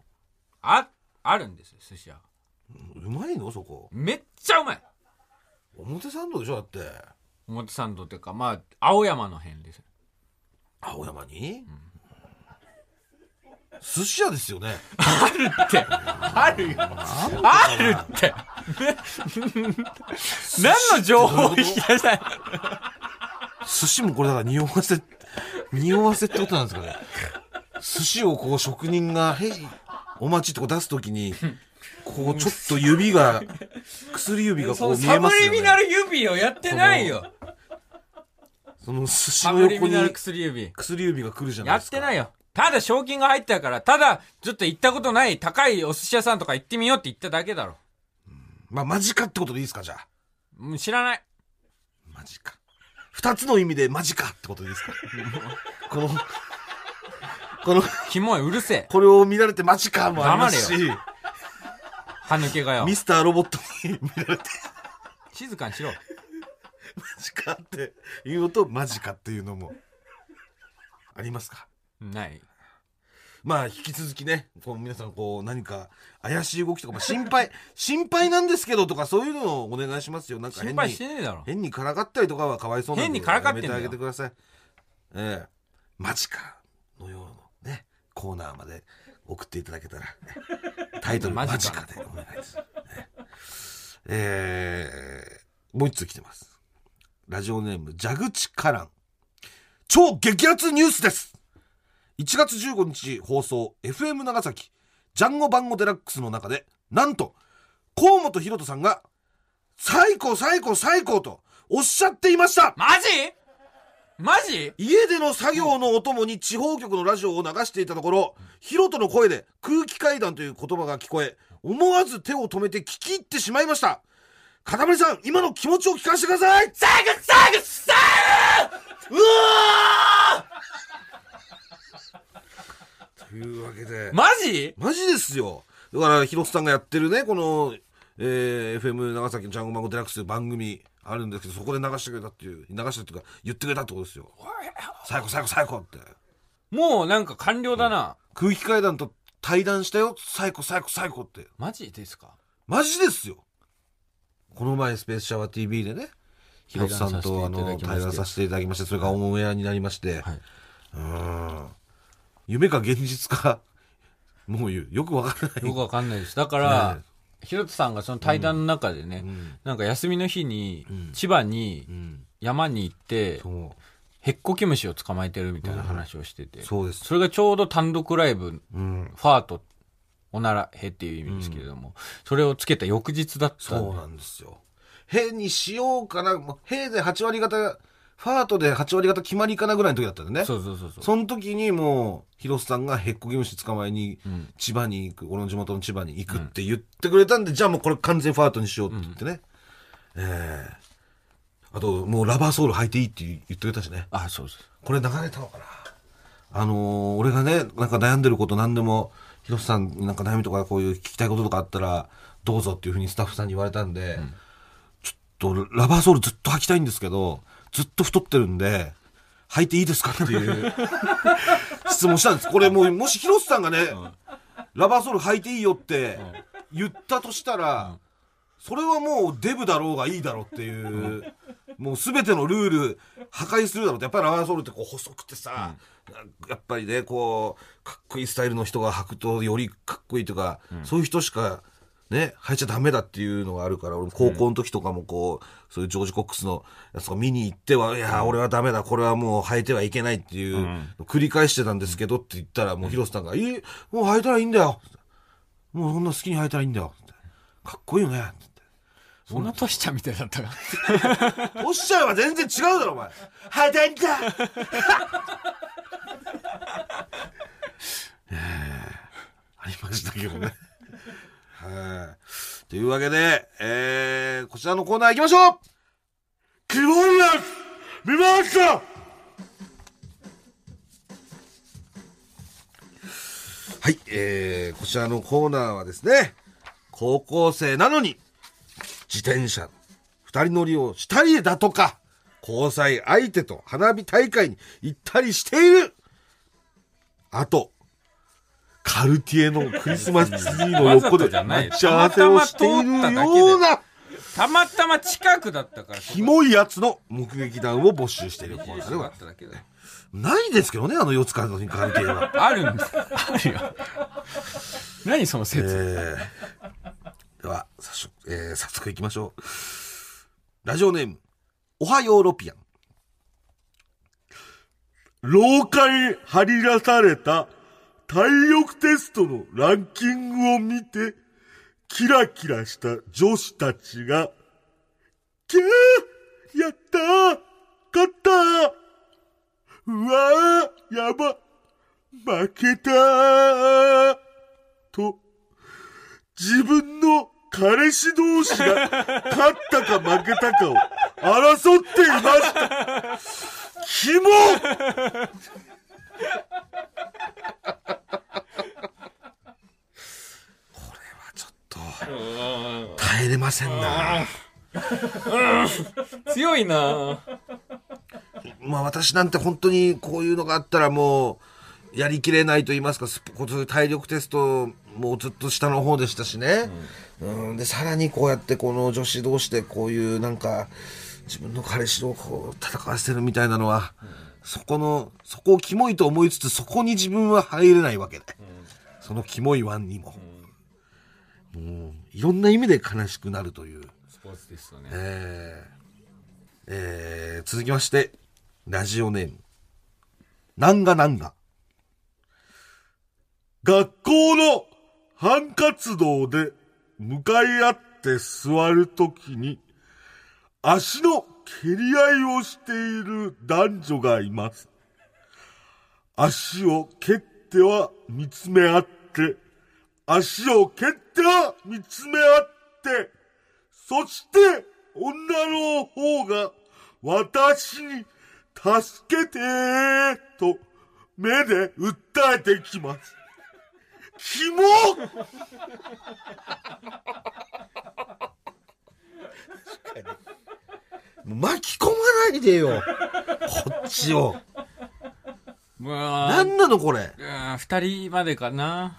あ、あるんですよ、寿司屋。うまいの？そこ。めっちゃうまい。表参道でしょだって。表参道っていうか、まあ、青山の辺です。青山に、寿司屋ですよね。って、あるよ。あるって。何の情報を引き出したい？寿司もこれだから匂わせ、匂わせってことなんですかね。寿司をこう職人が、へい、お待ちってこう出すときに、こうちょっと指が、薬指がこう見サブえますよね。リミナル指をやってないよ。その寿司サの横に薬指。薬指が来るじゃないやですか。ってないよ。ただ賞金が入ったから、ただ、ちょっと行ったことない高いお寿司屋さんとか行ってみようって言っただけだろ。まあ、マジかってことでいいですか、じゃあ。うん知らない。マジか。二つの意味でマジかってことですか？この、この、キモい、うるせえ。これを見られてマジかもありますし、歯抜けがよミ。スターロボットに見られて静かにしろ。マジかって言うのとマジかっていうのもありますか？ない。まあ引き続きねこう皆さんこう何か怪しい動きとか、まあ、心配 心配なんですけどとかそういうのをお願いしますよ。なんか変に心配してねえだろ。変にからかったりとかはかわいそうなんで変にからかってんだよ。やめてあげてください。ええ。マジかのようなねコーナーまで送っていただけたら、ねタイトル「ママジか。ジか」でお願いです、ねえ。ー、もう一通来てます。ラジオネーム蛇口カラン。超激アツニュースです1月15日放送 FM 長崎ジャンゴバンゴデラックスの中でなんと河本大翔さんが最高最高最高とおっしゃっていました。マジ？マジ？家での作業のお供に地方局のラジオを流していたところヒロトの声で空気階段という言葉が聞こえ思わず手を止めて聞き入ってしまいました。かたまりさん今の気持ちを聞かせてください。サグサグサうわいうわけで。グマジ？マジですよ。だから広瀬さんがやってるねこの、えー FM 長崎のジャンゴマンゴデラックスという番組あるんですけどそこで流してくれたっていう流したっていうか言ってくれたってことですよ。最高最高最高って。もうなんか完了だな。空気階段と対談したよ。最高最高最高って。マジですか？マジですよ。この前スペースシャワー TV でね広瀬さんとあの対談させていただきましてそれがオンエアになりまして、はい。うん夢か現実かもうよよくわからない。よくわかんないです。だからね、ひろとさんがその対談の中でね、ん。なんか休みの日にん、千葉にうん。山に行って、そう。ヘッコキムシを捕まえてるみたいな話をしてて、そうです。それがちょうど単独ライブ、うん。ファート、おならへっていう意味ですけれども、それをつけた翌日だったそうなんですよ。へにしようかな、へで8割方、ファートで8割方決まりかなぐらいの時だったんでね。そうそうそうそう。その時にもう、広瀬さんがヘッコキムシ捕まえに、ん千葉に行く、俺の地元の千葉に行くって言ってくれたんで、じゃあもうこれ完全ファートにしようって言ってね。ええあと、もうラバーソール履いていいって言ってくれたしね。あ、そうです。これ流れたのかなあのー俺がね、なんか悩んでること何でも、広瀬さんになんか悩みとかこういう聞きたいこととかあったら、どうぞっていうふうにスタッフさんに言われたんで、ちょっとラバーソールずっと履きたいんですけど、ずっと太ってるんで、履いていいですか？っていう質問したんです。これもう、もし広瀬さんがね、ラバーソール履いていいよって言ったとしたら、それはもうデブだろうがいいだろうっていう、もう全てのルール破壊するだろうって、やっぱりラバーソールってこう細くてさ、やっぱりね、こう、かっこいいスタイルの人が履くとよりかっこいいとか、そういう人しかね、履いちゃダメだっていうのがあるから、俺も高校の時とかもこう、そういうジョージ・コックスのやつとか見に行っては、いや、俺はダメだ、これはもう履いてはいけないっていう繰り返してたんですけどって言ったら、もう広瀬さんが、いい、もう履いたらいいんだよ。もうそんな好きに履いたらいいんだよ。かっこいいよね。そんな年ちゃんみたいだったか。おっしゃいは全然違うだろ、お前。履いたらいいんだ えーありましたけどね。はい。というわけで、えー、こちらのコーナー行きましょうキモいやつ見ましたはい、えー、こちらのコーナーはですね、高校生なのに、自転車、二人乗りをしたりだとか、交際相手と花火大会に行ったりしている。あと、カルティエのクリスマスツリーの横で待ち合わせをしているような、たまたま近くだったから。キモいやつの目撃談を募集しているコーナーでだは。ないですけどね、あの四つ角のカルティエは。あるんだ。あるよ。何その説。えー、では、早速、えー早速行きましょう。ラジオネーム、おはようロピアン。廊下に張り出された体力テストのランキングを見て、キラキラした女子たちが、キャーやったー勝ったーうわーやば負けたーと、自分の彼氏同士が勝ったか負けたかを争っていました。キモ耐えれませんな。強いなまあ私なんて本当にこういうのがあったらもうやりきれないと言いますか、ういう体力テストもずっと下の方でしたしね。うん、で、さらにこうやってこの女子同士でこういうなんか自分の彼氏をこう戦わせてるみたいなのは、そこの、そこをキモいと思いつつそこに自分は入れないわけで。そのキモい湾にも。もういろんな意味で悲しくなるという。スポーツテストね。えーえー続きまして、ラジオネーム。なんがなんが。学校の班活動で向かい合って座るときに、足の蹴り合いをしている男女がいます。足を蹴っては見つめ合って、足を蹴っては見つめ合って、そして、女の方が、私に、助けてーと、目で訴えてきます。キモ巻き込まないでよ。こっちを。まあ、なんなのこれ？うん二人までかな。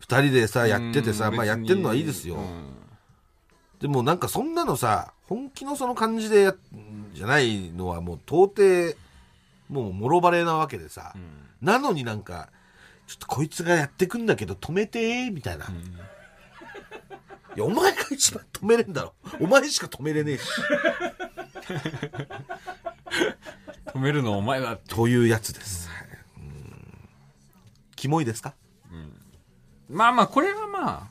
二人でさ、やっててさ、うんまあやってんのはいいですよ。うんでもなんかそんなのさ、本気のその感じでや、じゃないのはもう到底、もうもろバレなわけでさ、なのになんか、ちょっとこいつがやってくんだけど止めてーみたいな。いや、お前が一番止めれんだろ。お前しか止めれねえし。止めるのお前だ。というやつです。はいうんキモいですか？まあまあ、これはまあ、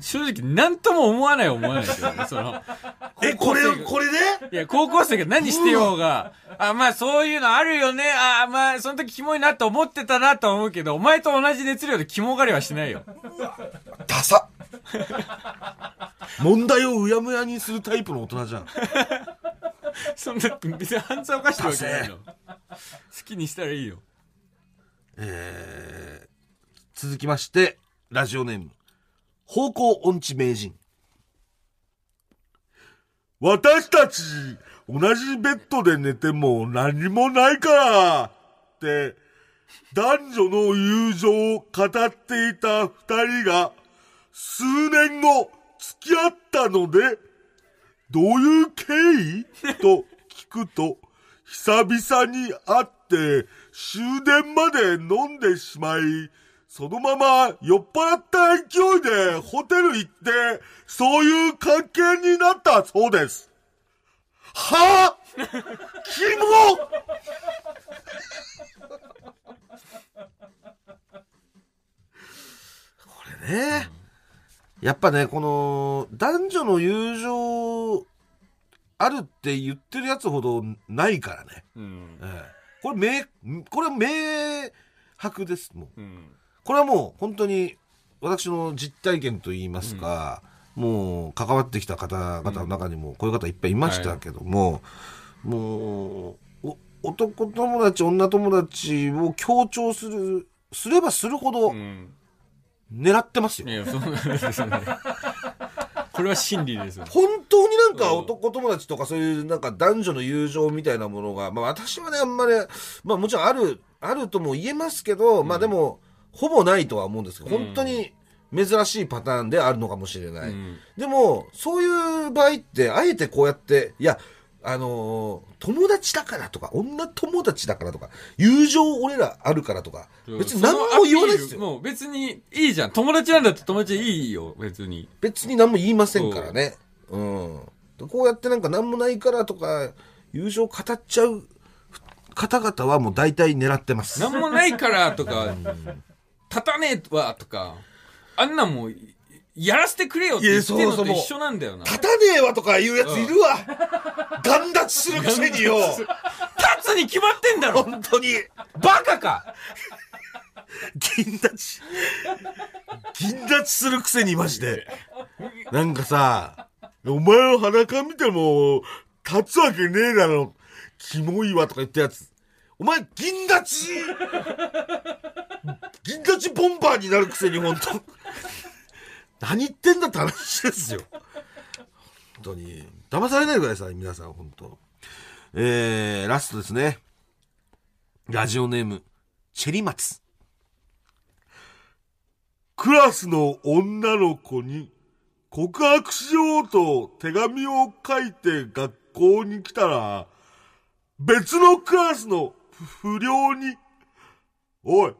正直何とも思わない思わないけどね、その。え、これ、これで？いや、高校生が何してようが、あ、まあそういうのあるよね。あ、まあその時キモいなと思ってたなと思うけど、お前と同じ熱量でキモがりはしないよ。ダサ問題をうやむやにするタイプの大人じゃん。そんな、別に犯罪犯してるわけないの。好きにしたらいいよ。えー続きまして、ラジオネーム、方向音痴名人。私たち、同じベッドで寝ても何もないからって、男女の友情を語っていた二人が、数年後、付き合ったので、どういう経緯？と聞くと、久々に会って終電まで飲んでしまい、そのまま酔っ払った勢いでホテル行って、そういう関係になったそうです。はぁ、キモこれね、やっぱね、この男女の友情あるって言ってるやつほどないからね。うん。ええこれ明、これは明白です、もう。うん。これはもう本当に私の実体験といいますか、もう関わってきた方々の中にもこういう方いっぱいいましたけども、もうお男友達女友達を強調するすればするほどうん。狙ってますよ、いや、そうですよね。これは真理ですよ。本当になんかうん男友達とかそういうなんか男女の友情みたいなものが、まあ私はね、あんまり、まあもちろんある、あるとも言えますけど、まあでも、ほぼないとは思うんですけど、うん本当に珍しいパターンであるのかもしれない。うんでも、そういう場合って、あえてこうやって、いや、あのー友達だからとか、女友達だからとか、友情俺らあるからとか、別に何も言わないですよ。もう別にいいじゃん。友達なんだって友達でいいよ、別に。別に何も言いませんからね。うん。こうやってなんか何もないからとか、友情語っちゃう方々はもう大体狙ってます。なんもないからとか、立たねえわとか、あんなんもういやらせてくれよって言ってるのと一緒なんだよな。立たねえわとか言うやついるわ。ガン立ちするくせによ。立つに決まってんだろ本当に。バカか銀立ち。銀立ちするくせにマジで。なんかさ、お前の裸見ても、立つわけねえだろ。キモいわとか言ったやつ。お前、銀立ち銀立ちボンバーになるくせに本当何言ってんだって話ですよ。本当に。騙されないでください、皆さん、本当えー、ラストですね。ラジオネーム、チェリマツ。クラスの女の子に告白しようと手紙を書いて学校に来たら、別のクラスの不良に、おい、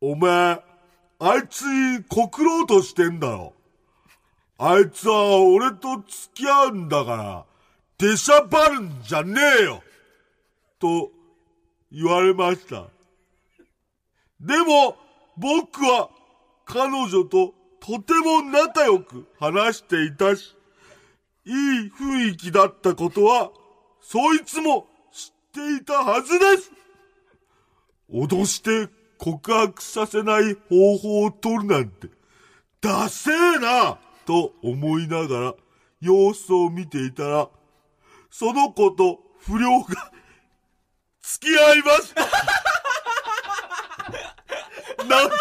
お前、あいつに告ろうとしてんだろ。あいつは俺と付き合うんだから、出しゃばるんじゃねえよと言われました。でも、僕は彼女ととても仲良く話していたし、いい雰囲気だったことは、そいつもていたはずです。脅して告白させない方法を取るなんて、ダセーなと思いながら様子を見ていたら、その子と不良が付き合いましたなんか、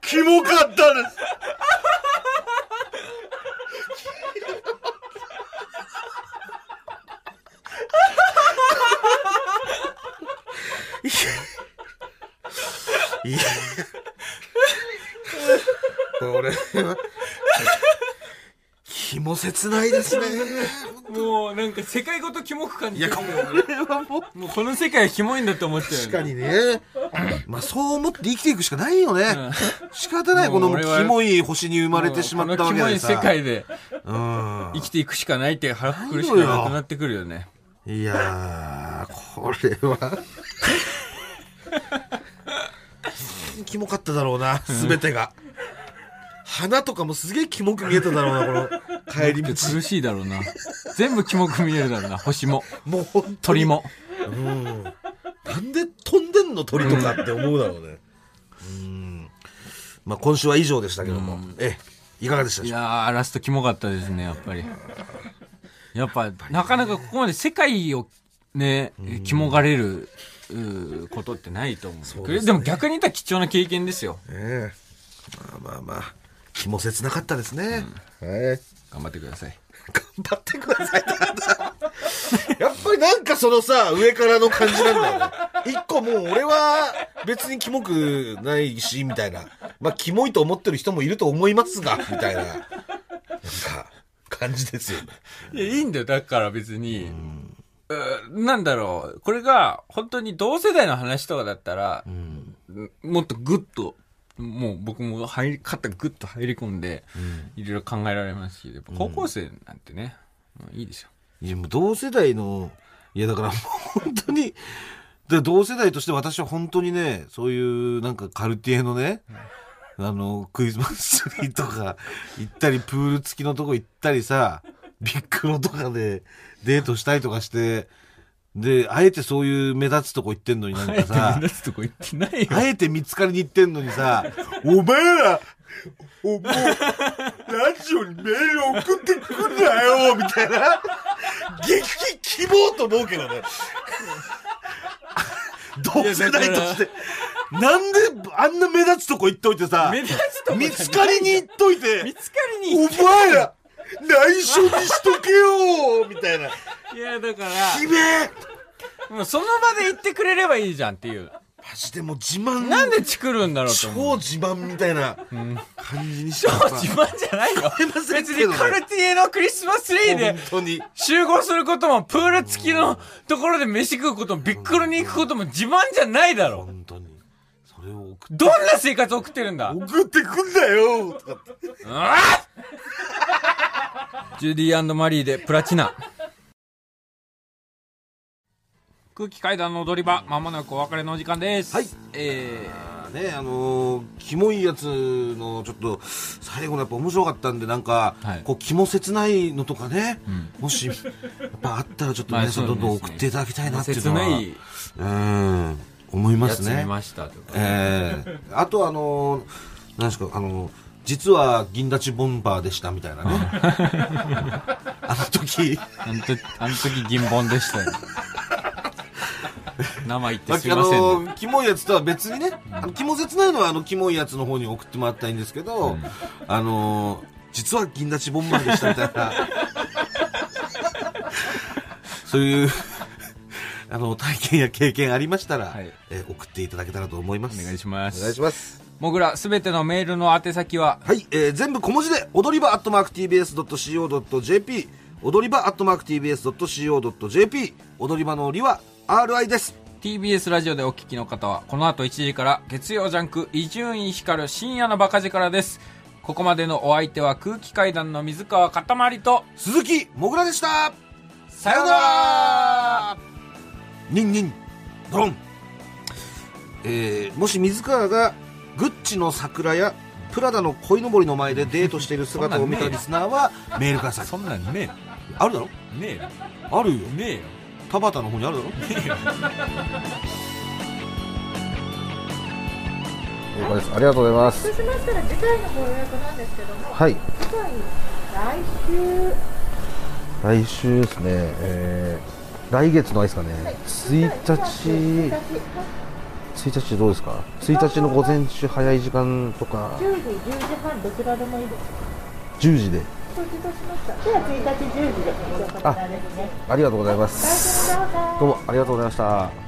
キモかったです。れは、キモ切ないですね。もうなんか世界ごとキモく感じいや、てこるれはもう、もうこの世界はキモいんだって思っちゃうよね確かにね。まあ、そう思って生きていくしかないよね。仕方ない、このキモい星に生まれてしまったわけこのキモいでさ。世界でうん。生きていくしかないって腹くくるしかなくなってくるよね。いやー、これは。キモかっただろうな、すべてが。花とかもすげえキモく見えただろうな、この帰り道。苦しいだろうな。全部キモく見えるだろうな。星も、もう鳥。も。うん。なんで飛んでんの鳥とかって思うだろうね。うん。まあ今週は以上でしたけども。ええ、いかがでしたでしょう？いやー、ラストキモかったですね、やっぱり。やっぱ、なかなかここまで世界をね、キモがれる、ことってないと思う。そうでねも逆に言ったら貴重な経験ですよ。ええまあまあまあ、気も切なかったですね。はい。頑張ってください。頑張ってください。やっぱりなんかそのさ、上からの感じなんだよね。一個もう俺は別にキモくないし、みたいな。まあ、キモいと思ってる人もいると思いますが、みたいな。なんか、感じですよね。いや、いいんだよ。だから別に、うなんだろう。これが、本当に同世代の話とかだったら、もっとグッと、もう僕も入り、肩グッと入り込んで、いろいろ考えられますし、やっぱ高校生なんてね、うんいいですよ。いや、もう同世代の、いや、だからもう本当に、で同世代として私は本当にね、そういうなんかカルティエのね、あの、クリスマスツリーとか行ったり、プール付きのとこ行ったりさ、ビッグロとかでデートしたりとかして、で、あえてそういう目立つとこ行ってんのになんかさ目、立つとこ行ってないよ。あえて見つかりに行ってんのにさ、お前ら、お、もう、ラジオにメール送ってくんなよ、みたいな。激希望と思うけどね。同世代として。なんであんな目立つとこ行っといてさ、目立つとこじゃない見つかりに行っといて見、つかりにお前ら、内緒にしとけよみたいな。いや、だから、姫もうその場で言ってくれればいいじゃんっていう。マジでもう自慢なんでチクるんだろうと。超自慢みたいな感じにしちゃった。自慢じゃないよ。別にカルティエのクリスマスツリーで本当に。集合することも、プール付きのところで飯食うことも、ビックルに行くことも自慢じゃないだろ。本当に。それを送っどんな生活送ってるんだ？送ってくんだよとかってあジュディマリーでプラチナ。空気階段の踊り場、まもなくお別れのお時間です。はい。えあねあのーキモいやつのちょっと最後のやっぱ面白かったんでなんか、はいこうキモ切ないのとかね、もしやっぱあったらちょっとまあ皆さんどんどん送っていただきたいなっていう切のは、ないうん思いますねやつ見ましたとか。ええあとあのーなんですかあのー実は銀立ちボンバーでしたみたいなね。あの時。あの時、あの時銀本でしたよ。生言ってあすいませんね。のキモいやつとは別にね、あのキモ切ないのはあのキモいやつの方に送ってもらったらいいんですけど、あの実は銀立ちボンバーでしたみたいな。そういうあの体験や経験ありましたら、はい。えー送っていただけたらと思います。お願いします。お願いしますもぐら、すべてのメールの宛先は、はい、えー全部小文字で踊り場アットマーク TBS.CO.JP 踊り場アットマーク TBS.CO.JP 踊り場のりは RI です。TBS ラジオでお聞きの方は、この後1時から、月曜ジャンク、伊集院光る深夜のバカ力です。ここまでのお相手は空気階段の水川かたまりと、鈴木もぐらでした。さようなら。ニンニンドロン。えーもし水川がグッチの桜やプラダの鯉のぼりの前でデートしている姿を見たリスナーは メールください。そんなんねあるだろ？え、ねあるよ。え、ねえよ。田畑の方にあるだろ？了解です。ありがとうございます。そうしましたら次回のご予約なんですけども、はい。次回来週。来週ですね、えー来月のあれですかね、1日、1 1日どうですか、1日の午前中、早い時間とか、10時、10時半、どちらでもいいです。10時で、承知いたしました。では1日10時で、こちらですね。ありがとうございます。どうもありがとうございました。